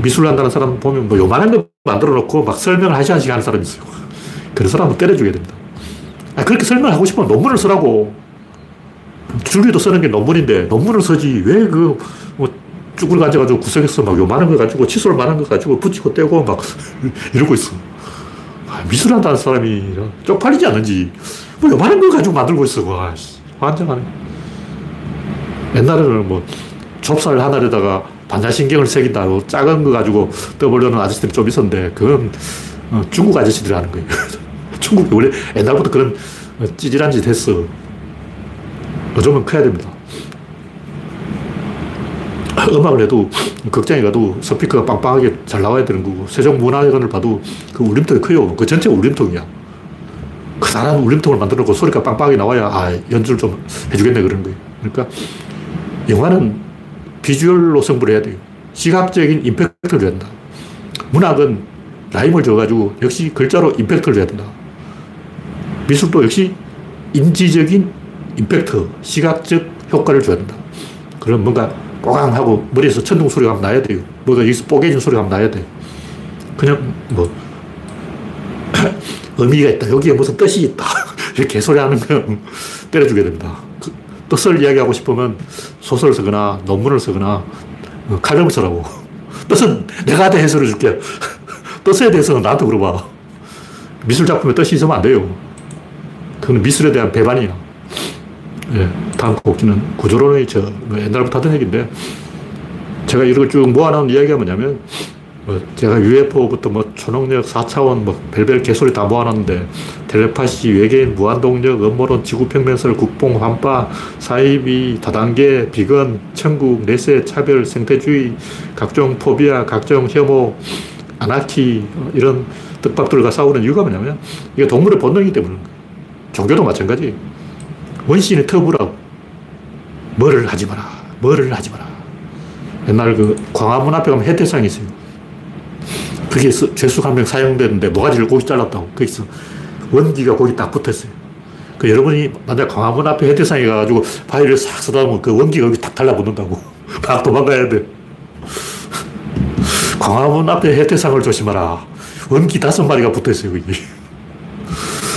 미술 한다는 사람 보면 뭐 요만한 거 만들어 놓고 막 설명을 한 시간씩 하는 사람이 있어요. 그런 사람은 때려줘야 됩니다. 아, 그렇게 설명하고 싶으면 논문을 쓰라고. 줄기도 쓰는 게 논문인데 논문을 쓰지. 왜 그, 뭐, 쭈글 가져가지고 구석에서 막 요만한 거 가지고 칫솔 많은 거 가지고 붙이고 떼고 막 이러고 있어. 아, 미술 한다는 사람이 쪽팔리지 않은지. 뭐 요만한 거 가지고 만들고 있어. 와, 환장하네. 옛날에는 뭐 좁쌀 하나에다가 반사신경을 새긴다고 작은 거 가지고 떠보려는 아저씨들이 좀 있었는데 그건 어, 중국 아저씨들이 하는 거예요. 중국이 원래 옛날부터 그런 어, 찌질한 짓 했어. 요즘은 커야 됩니다. 음악을 해도 극장에 가도 스피커가 빵빵하게 잘 나와야 되는 거고 세종문화회관을 봐도 그 울림통이 커요. 그 전체가 울림통이야. 그사람 울림통을 만들어 놓고 소리가 빵빵하게 나와야 아 연주를 좀 해주겠네 그런 거예요. 그러니까 영화는 비주얼로 승부를 해야 돼요. 시각적인 임팩트를 줘야 된다. 문학은 라임을 줘가지고 역시 글자로 임팩트를 줘야 된다. 미술도 역시 인지적인 임팩트, 시각적 효과를 줘야 된다. 그럼 뭔가 꼬강하고 머리에서 천둥 소리가 나야 돼요. 뭐가 여기서 뽀개진 소리가 나야 돼. 그냥 뭐, 의미가 있다. 여기에 무슨 뜻이 있다. 이렇게 개소리 하는 건 때려주게 됩니다. 그 뜻을 이야기하고 싶으면 소설을 쓰거나 논문을 쓰거나 어, 칼럼을 쓰라고. 뜻은 내가 다 해설해 줄게. 뜻에 대해서는 나한테 물어봐. 미술 작품에 뜻이 있으면 안 돼요. 그건 미술에 대한 배반이야. 예, 다음 곡지는 구조론의 저, 뭐 옛날부터 하던 얘기인데, 제가 이런 걸 쭉 모아놓은 이야기가 뭐냐면, 뭐 제가 UFO부터 뭐 초능력, 4차원, 뭐 별별 개소리 다 모아놨는데, 텔레파시, 외계인, 무한동력, 음모론, 지구평면설, 국뽕, 환파, 사이비, 다단계, 비건, 천국, 내세, 차별, 생태주의, 각종 포비아, 각종 혐오, 아나키, 이런 떡밥들과 싸우는 이유가 뭐냐면, 이게 동물의 본능이기 때문에 종교도 마찬가지. 원신의 터부라고. 뭐를 하지 마라. 뭐를 하지 마라. 옛날 그 광화문 앞에 가면 해태상이 있어요. 그게 죄수 한명 사용되는데 모가지를 고기 잘랐다고. 거기서 원기가 거기 딱 붙어 있어요. 그 여러분이 만약 광화문 앞에 해태상에 가가지고 바위를 싹 쏟아보면 그 원기가 여기 딱 달라붙는다고. 막 도망가야 돼. 광화문 앞에 해태상을 조심하라. 원기 다섯 마리가 붙어 있어요, 여기.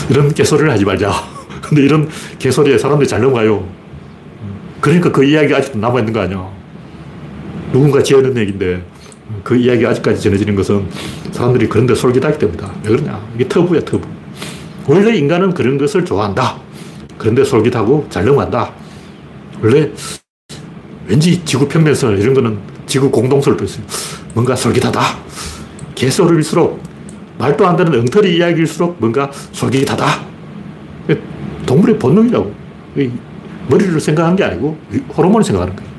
이런 개소리를 하지 말자. 근데 이런 개소리에 사람들이 잘 넘어가요. 그러니까 그 이야기가 아직도 남아있는 거 아니야. 누군가 지어낸 얘기인데 그 이야기가 아직까지 전해지는 것은 사람들이 그런 데 솔깃하기 때문이다. 왜 그러냐. 이게 터부야, 터부. 원래 인간은 그런 것을 좋아한다. 그런데 솔깃하고 잘 넘어간다. 원래 왠지 지구 평면설 이런 거는 지구 공동설도 있어요. 뭔가 솔깃하다. 개소리일수록 말도 안 되는 엉터리 이야기일수록 뭔가 솔깃하다. 동물의 본능이라고. 머리를 생각한 게 아니고 호르몬을 생각하는 거예요.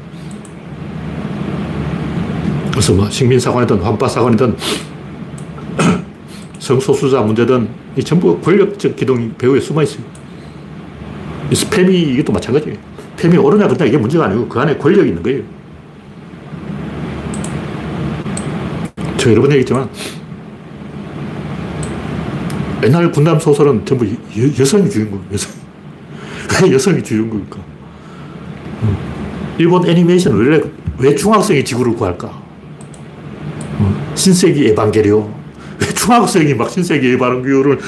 그래서 뭐 식민사관이든 환파사관이든 성소수자 문제든 이 전부 권력적 기동이 배후에 숨어 있어요. 이 스팸이 이것도 마찬가지예요. 팸이 오르냐 그러냐 이게 문제가 아니고 그 안에 권력이 있는 거예요. 저 여러 번 얘기했지만 옛날 군담 소설은 전부 여, 성이 주인공, 여성. 왜 여성이 주인공일까? 음. 일본 애니메이션 원래 왜 중학생이 지구를 구할까? 음. 신세기 에반게리오. 왜 중학생이 막 신세기 에반게리오를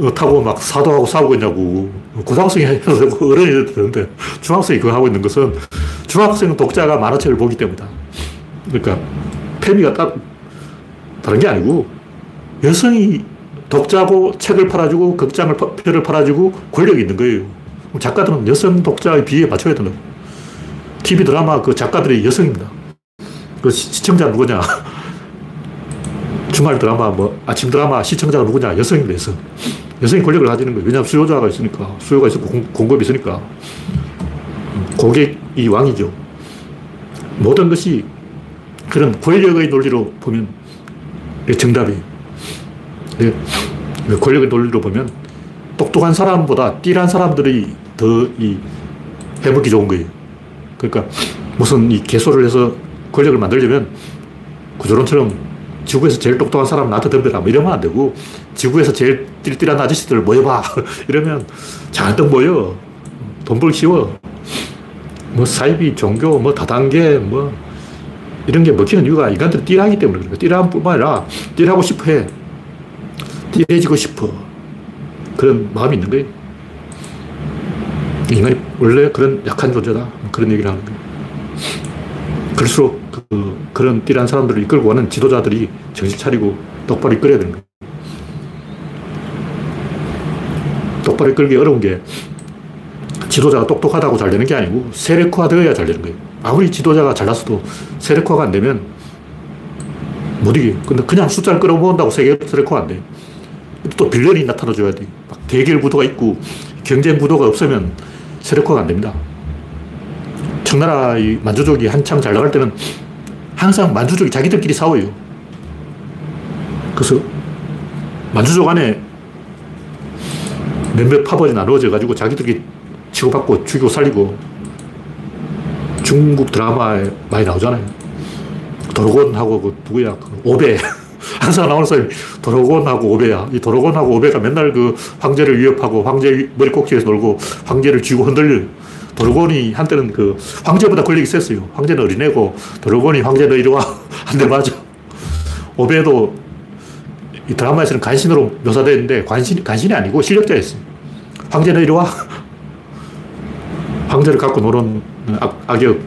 어, 타고 막 사도하고 싸우고 있냐고. 고등학생이 되고 어른이 되는데 중학생이 그거 하고 있는 것은 중학생 독자가 만화책을 보기 때문이다. 그러니까 페미가 딱 다른 게 아니고 여성이 독자고 책을 팔아주고 극장을 표를 팔아주고 권력이 있는 거예요. 작가들은 여성 독자의 비에 맞춰야 된다 TV 드라마 그 작가들이 여성입니다. 그 시청자 누구냐? 주말 드라마, 뭐 아침 드라마 시청자가 누구냐? 여성입니다, 여성. 여성이 권력을 가지는 거예요. 왜냐하면 수요자가 있으니까. 수요가 있고 공, 급이 있으니까. 고객이 왕이죠. 모든 것이 그런 권력의 논리로 보면 정답이에요. 네. 권력의 논리로 보면 똑똑한 사람보다 띠란 사람들이 더 이 해먹기 좋은 거예요. 그러니까 무슨 이 개소를 해서 권력을 만들려면 구조론처럼 지구에서 제일 똑똑한 사람 나한테 덤벼라 뭐 이러면 안 되고 지구에서 제일 띨띨한 아저씨들 모여봐 이러면 잔뜩 모여 돈 벌기 쉬워 뭐 사이비 종교 뭐 다단계 뭐 이런 게 먹히는 이유가 인간들이 띠라기 때문에 그래 띠라함 뿐만 아니라 띠라고 싶어 해 띠해지고 싶어. 그런 마음이 있는 거예요. 인간이 원래 그런 약한 존재다. 뭐 그런 얘기를 하는 거예요. 그럴수록 그, 그런 띠란 사람들을 이끌고 가는 지도자들이 정신 차리고 똑바로 이끌어야 거예요. 똑바로 이끌기 어려운 게 지도자가 똑똑하다고 잘 되는 게 아니고 세력화 되어야 잘 되는 거예요. 아무리 지도자가 잘났어도 세력화가 안 되면 못 이겨요. 근데 그냥 숫자를 끌어모은다고 세계 세력화가 안 돼요. 또 빌런이 나타나줘야 돼. 막 대결 구도가 있고 경쟁 구도가 없으면 세력화가 안 됩니다. 청나라 이 만주족이 한참 잘 나갈 때는 항상 만주족이 자기들끼리 싸워요. 그래서 만주족 안에 몇몇 파벌이 나누어져 가지고 자기들끼리 치고받고 죽이고 살리고 중국 드라마에 많이 나오잖아요. 도로곤하고 그 누구야? 그 오베. 항상 나오는 사람이 도로곤하고 오베야. 이 도로곤하고 오베가 맨날 그 황제를 위협하고 황제 머리 꼭지에서 놀고 황제를 쥐고 흔들려. 도르곤이 한때는 그 황제보다 권력이 셌어요. 황제는 어린애고 도르곤이 황제 너 이리 와. 한 대 맞아. 오베도 이 드라마에서는 간신으로 묘사되어 있는데 간신, 간신이 아니고 실력자였어. 황제 너 이리 와. 황제를 갖고 노는 악, 악역.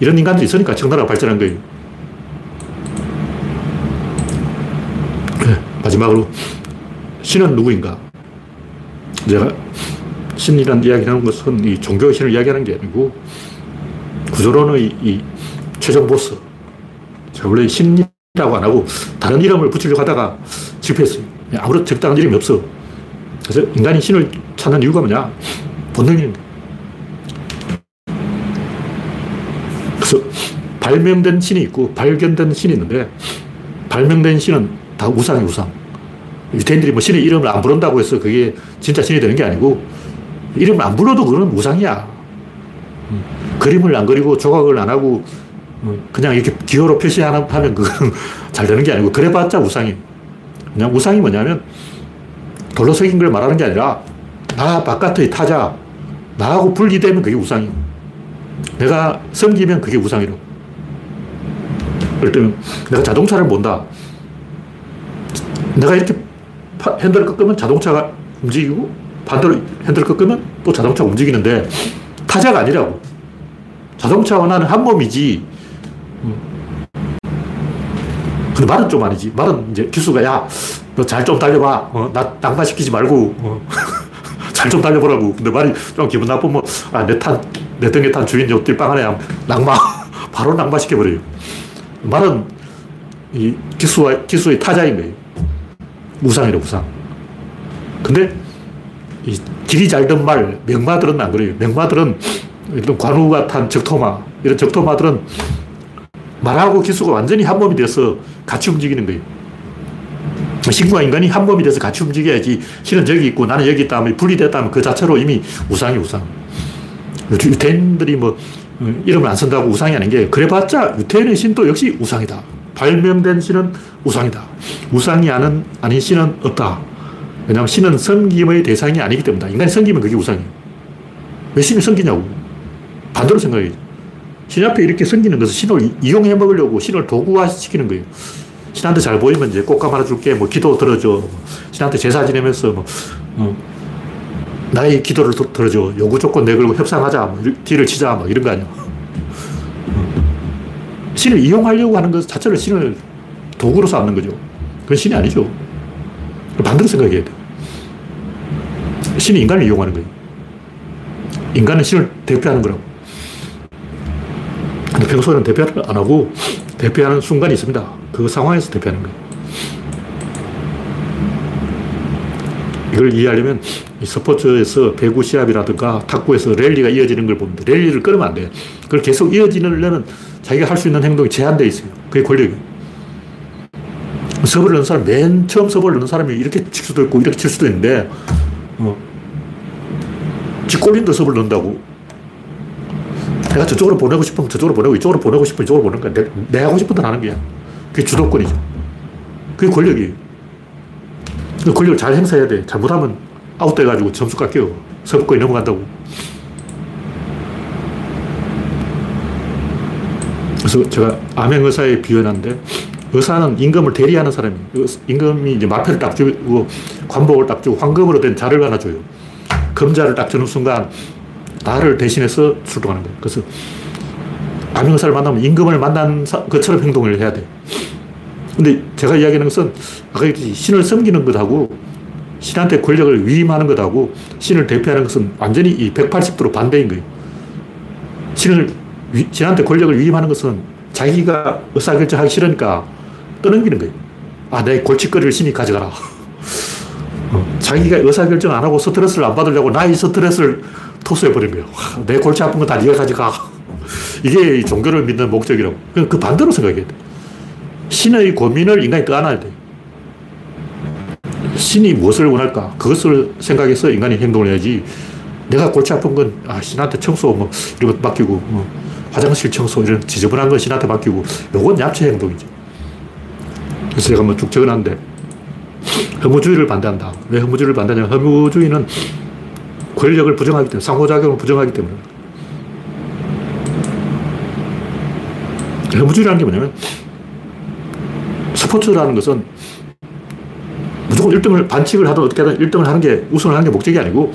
이런 인간들이 있으니까 청나라가 발전한 거예요. 네, 마지막으로 신은 누구인가? 제가 신이라는 이야기를 하는 것은 이 종교의 신을 이야기하는 게 아니고 구조론의 이 최종 보스. 자, 원래 신이라고 안 하고 다른 이름을 붙이려고 하다가 실패했어요. 아무런 적당한 이름이 없어. 그래서 인간이 신을 찾는 이유가 뭐냐? 본능입니다. 그래서 발명된 신이 있고 발견된 신이 있는데 발명된 신은 다 우상이 우상. 유태인들이 뭐 신의 이름을 안 부른다고 해서 그게 진짜 신이 되는 게 아니고 이름을 안 불러도 그건 우상이야. 음, 그림을 안 그리고 조각을 안 하고 음, 그냥 이렇게 기호로 표시하면 그건 잘 되는 게 아니고 그래봤자 우상이. 그냥 우상이 뭐냐면 돌로 새긴 걸 말하는 게 아니라 나 바깥의 타자 나하고 분리되면 그게 우상이 내가 섬기면 그게 우상이라고. 예를 들면 내가 자동차를 본다. 내가 이렇게 핸들을 꺾으면 자동차가 움직이고 반대로 핸들을 꺾으면 또 자동차가 움직이는데 타자가 아니라고. 자동차와 나는 한 몸이지. 음. 근데 말은 좀 아니지. 말은 이제 기수가 야, 너 잘 좀 달려봐. 어, 나 낭만시키지 말고. 어. 잘좀 달려보라고. 근데 말이 좀 기분 나쁘면, 아, 내 탄, 내 등에 탄 주인 요 띨빵하네. 낭만. 바로 낭만시켜버려요. 말은 이 기수와, 기수의 타자인 거예요. 우상이래, 우상. 근데 이 길이 잘든 말, 명마들은 안 그래요. 명마들은 이런 관우가 탄 적토마, 이런 적토마들은 말하고 기수가 완전히 한 몸이 돼서 같이 움직이는 거예요. 신과 인간이 한 몸이 돼서 같이 움직여야지 신은 저기 있고 나는 여기 있다 하면 분리됐다 하면 그 자체로 이미 우상이 우상. 유태인들이 뭐 어, 이름을 안 쓴다고 우상이 아닌 게 그래봤자 유태인의 신도 역시 우상이다. 발명된 신은 우상이다. 우상이 아닌 신은 없다. 왜냐하면 신은 섬김의 대상이 아니기 때문이다. 인간이 섬기면 그게 우상이에요. 왜 신을 섬기냐고. 반대로 생각해. 신 앞에 이렇게 섬기는 것은 신을 이용해 먹으려고 신을 도구화 시키는 거예요. 신한테 잘 보이면 이제 꽃감 하나 줄게, 뭐 기도 들어줘. 신한테 제사 지내면서 뭐, 어, 나의 기도를 들어줘. 요구 조건 내걸고 협상하자. 뭐, 딜을 치자. 뭐 이런 거 아니야. 신을 이용하려고 하는 것 자체를 신을 도구로 삼는 거죠. 그건 신이 아니죠. 반대로 생각해야 돼. 신이 인간을 이용하는 거예요. 인간은 신을 대표하는 거라고. 근데 평소에는 대표를 안 하고 대표하는 순간이 있습니다. 그 상황에서 대표하는 거예요. 이걸 이해하려면 스포츠에서 배구 시합이라든가 탁구에서 랠리가 이어지는 걸 보면 랠리를 끊으면 안 돼요. 그걸 계속 이어지려면 자기가 할 수 있는 행동이 제한되어 있어요. 그게 권력이에요. 서브를 넣는 사람, 맨 처음 서브를 넣는 사람이 이렇게 칠 수도 있고 이렇게 칠 수도 있는데, 어, 뒷골인도 서브를 넣는다고. 내가 저쪽으로 보내고 싶으면 저쪽으로 보내고 이쪽으로 보내고 싶으면 이쪽으로 보내는 거야. 내, 내 하고 싶은 대로 하는 거야. 그게 주도권이죠. 그게 권력이에요. 그 권력을 잘 행사해야 돼. 잘못하면 아웃돼가지고 점수 깎여. 서브권이 넘어간다고. 그래서 제가 암행의사에 비유해놨는데 의사는 임금을 대리하는 사람이에요. 임금이 이제 마패를 딱 주고 관복을 딱 주고 황금으로 된 자를 하나 줘요. 금자를 딱 주는 순간 나를 대신해서 출동하는 거예요. 그래서 암행의사를 만나면 임금을 만난 것처럼 행동을 해야 돼. 근데 제가 이야기하는 것은 아까 신을 섬기는 것하고 신한테 권력을 위임하는 것하고 신을 대표하는 것은 완전히 이 180도로 반대인 거예요. 신을, 신한테 권력을 위임하는 것은 자기가 의사결정하기 싫으니까 떠넘기는 거예요. 아, 내 골칫거리를 신이 가져가라. 어, 자기가 의사결정 안 하고 스트레스를 안 받으려고 나의 스트레스를 토스해버린 거예요. 내 골치 아픈 거다 네가 가져가. 이게 종교를 믿는 목적이라고. 그 반대로 생각해야 돼. 신의 고민을 인간이 떠안아야 돼. 신이 무엇을 원할까? 그것을 생각해서 인간이 행동을 해야지. 내가 골치 아픈 건, 아, 신한테 청소, 뭐, 이런 것 맡기고, 뭐, 화장실 청소, 이런 지저분한 건 신한테 맡기고, 요건 얍체 행동이죠. 그래서 제가 뭐 쭉 적어놨는데 허무주의를 반대한다. 왜 허무주의를 반대하냐 허무주의는 권력을 부정하기 때문에 상호작용을 부정하기 때문에 허무주의라는 게 뭐냐면 스포츠라는 것은 무조건 1등을 반칙을 하든 어떻게 하든 1등을 하는 게 우승을 하는 게 목적이 아니고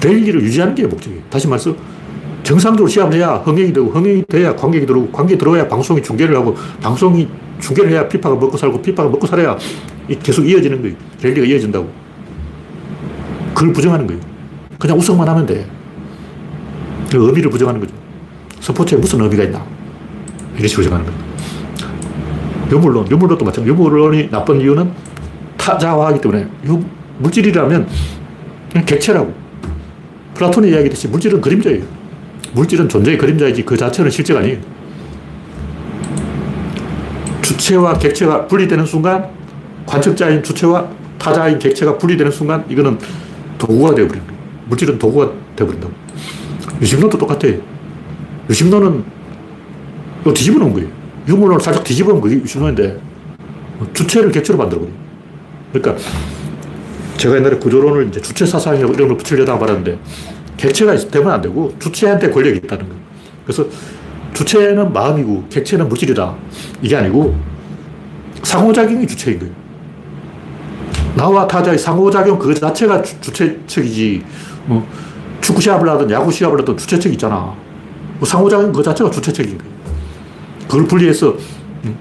대기를 유지하는 게 목적이에요. 다시 말해서 정상적으로 시합을 해야 흥행이 되고 흥행이 돼야 관객이 들어오고 관객이 들어와야 방송이 중계를 하고 방송이 중계를 해야 피파가 먹고 살고 피파가 먹고 살아야 계속 이어지는 거예요. 랠리가 이어진다고. 그걸 부정하는 거예요. 그냥 우승만 하면 돼. 그 의미를 부정하는 거죠. 스포츠에 무슨 의미가 있나. 이렇게 부정하는 거예요. 유물론, 유물론도 마찬가지. 유물론이 나쁜 이유는 타자화하기 때문에 물질이라면 그냥 객체라고. 플라톤이 이야기했듯이 물질은 그림자예요. 물질은 존재의 그림자이지 그 자체는 실제가 아니에요. 주체와 객체가 분리되는 순간 관측자인 주체와 타자인 객체가 분리되는 순간 이거는 도구가 되어버리는 거예요. 물질은 도구가 되어버린다고. 유심론도 똑같아요. 유심론은 이거 뒤집어 놓은 거예요. 유물론을 살짝 뒤집어 놓은 그게 유심론인데 주체를 객체로 만들어버려요. 그러니까 제가 옛날에 구조론을 이제 주체 사상이라고 이름을 붙이려다가 말았는데 객체가 되면 안 되고 주체한테 권력이 있다는 거예요. 그래서 주체는 마음이고 객체는 물질이다. 이게 아니고 상호작용이 주체인 거예요. 나와 타자의 상호작용 그 자체가 주, 체 측이지 뭐 축구 시합을 하든 야구 시합을 하든 주체 측 있잖아. 뭐 상호작용 그 자체가 주체 측인 거예요. 그걸 분리해서 음,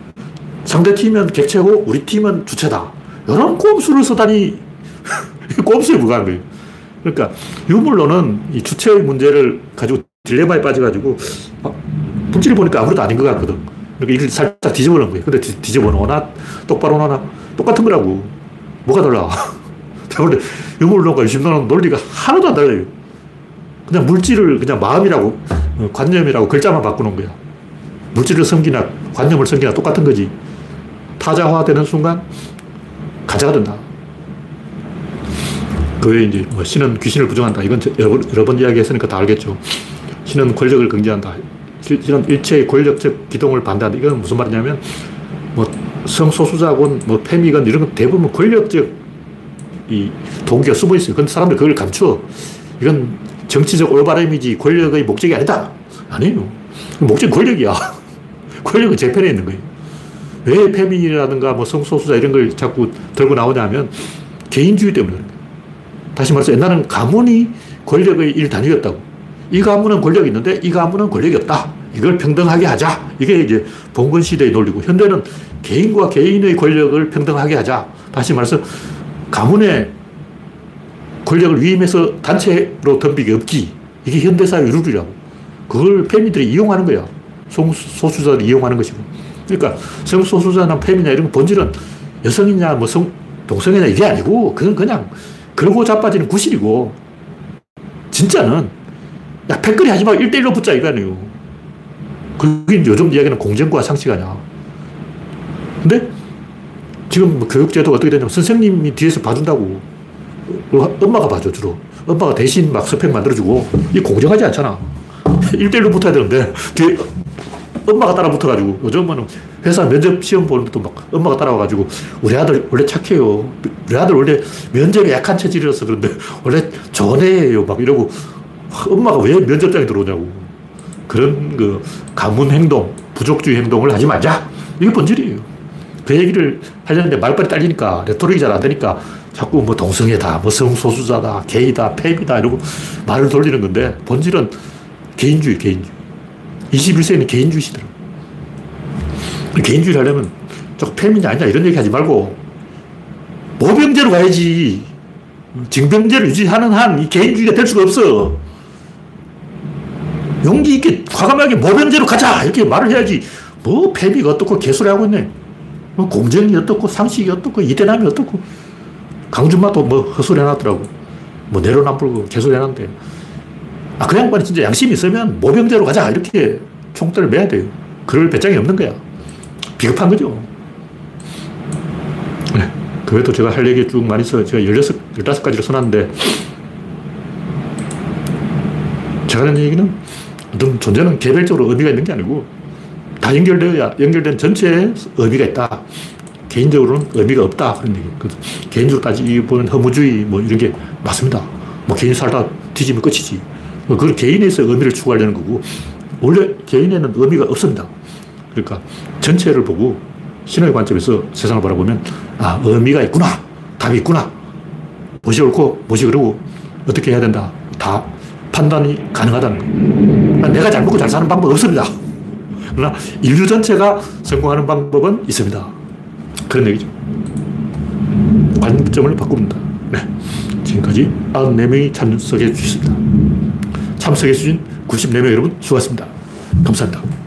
상대 팀은 객체고 우리 팀은 주체다. 이런 꼼수를 쓰다니 꼼수에 불과한 거예요. 그러니까 유물론은 이 주체의 문제를 가지고 딜레마에 빠져가지고 품질을 보니까 아무래도 아닌 것 같거든. 그러니까 이걸 살짝 뒤집어 놓은 거예요. 근데 뒤 집어 놓거나 똑바로 놓거나 똑같은 거라고. 뭐가 달라? 근데 유물론과 유심론은 논리가 하나도 안 달라요. 그냥 물질을 그냥 마음이라고, 어, 관념이라고 글자만 바꾸는 거야. 물질을 섬기나 관념을 섬기나 똑같은 거지. 타자화되는 순간 가자가 된다. 그 외에 이제 뭐 신은 귀신을 부정한다. 이건 여러 번, 여러 번 이야기했으니까 다 알겠죠. 신은 권력을 경제한다. 신은 일체의 권력적 기동을 반대한다. 이건 무슨 말이냐면 뭐 성소수자건 뭐 페미건 이런 건 대부분 권력적 이 동기가 숨어 있어요. 근데 사람들 그걸 감추어. 이건 정치적 올바름이지 권력의 목적이 아니다. 아니에요. 목적은 권력이야. 권력은 제 편에 있는 거예요. 왜 페미니라든가 뭐 성소수자 이런 걸 자꾸 들고 나오냐면 개인주의 때문에 다시 말해서 옛날에는 가문이 권력의 일 단위였다고. 이 가문은 권력이 있는데 이 가문은 권력이 없다. 이걸 평등하게 하자. 이게 이제 봉건 시대의 논리고 현대는 개인과 개인의 권력을 평등하게 하자. 다시 말해서 가문의 권력을 위임해서 단체로 덤비기 없기. 이게 현대사의 룰이라고. 그걸 페미들이 이용하는 거야. 소수자들이 이용하는 것이고. 그러니까 성소수자나 페미나 이런 본질은 여성이냐 뭐 성, 동성이냐 이게 아니고 그건 그냥 그러고 자빠지는 구실이고 진짜는 야 패거리 하지 말고 1대1로 붙자 이거 아니에요. 그게 요즘 이야기는 공정과 상식 아니야. 근데 지금 뭐 교육제도가 어떻게 되냐면 선생님이 뒤에서 봐준다고. 엄마가 봐줘, 주로. 엄마가 대신 막 스펙 만들어주고. 이 공정하지 않잖아. 1대1로 붙어야 되는데, 뒤에 엄마가 따라 붙어가지고, 요즘은 회사 면접 시험 보는 데도 막 엄마가 따라와가지고, 우리 아들 원래 착해요. 우리 아들 원래 면접에 약한 체질이라서 그런데, 원래 애예요. 막 이러고, 엄마가 왜 면접장에 들어오냐고. 그런 그 가문 행동, 부족주의 행동을 하지 말자. 이게 본질이에요. 그 얘기를 하려는데 말빨이 딸리니까, 레토릭이 잘 안 되니까, 자꾸 뭐 동성애다, 뭐 성소수자다, 게이다, 폐비다, 이러고 말을 돌리는 건데, 본질은 개인주의, 개인주의. 21세기는 개인주의 시대라. 개인주의를 하려면 자꾸 폐민이 아니냐 이런 얘기 하지 말고 모병제로 가야지. 징병제를 유지하는 한 이 개인주의가 될 수가 없어. 용기 있게 과감하게 모병제로 가자 이렇게 말을 해야지. 뭐 폐비가 어떻고 개소리 하고 있네. 뭐 공정이 어떻고 상식이 어떻고 이대남이 어떻고 강준마도 뭐 헛소리 해놨더라고. 뭐 내로남불고 개소리 해놨는데. 아, 그 양반이 진짜 양심이 있으면 모병제로 가자. 이렇게 총대를 매야 돼요. 그럴 배짱이 없는 거야. 비겁한 거죠. 네. 그 외에도 제가 할 얘기 쭉 많이 써. 제가 16, 15가지를 써놨는데, 제가 하는 얘기는 어떤 존재는 개별적으로 의미가 있는 게 아니고, 다 연결되어야 연결된 전체에 의미가 있다. 개인적으로는 의미가 없다. 그런 얘기. 개인적으로 따지보면 허무주의 뭐 이런 게 맞습니다. 뭐 개인 살다 뒤지면 끝이지. 그걸 개인에서 의미를 추구하려는 거고, 원래 개인에는 의미가 없습니다. 그러니까 전체를 보고 신의 관점에서 세상을 바라보면 아, 의미가 있구나. 답이 있구나. 무엇이 옳고 무엇이 그르고 어떻게 해야 된다. 다 판단이 가능하다는 거. 내가 잘 먹고 잘 사는 방법 없습니다. 그러나 인류 전체가 성공하는 방법은 있습니다. 그런 얘기죠. 관점을 바꿉니다. 네. 지금까지 94명이 참석해 주셨습니다. 참석해 주신 94명 여러분 수고하셨습니다. 감사합니다.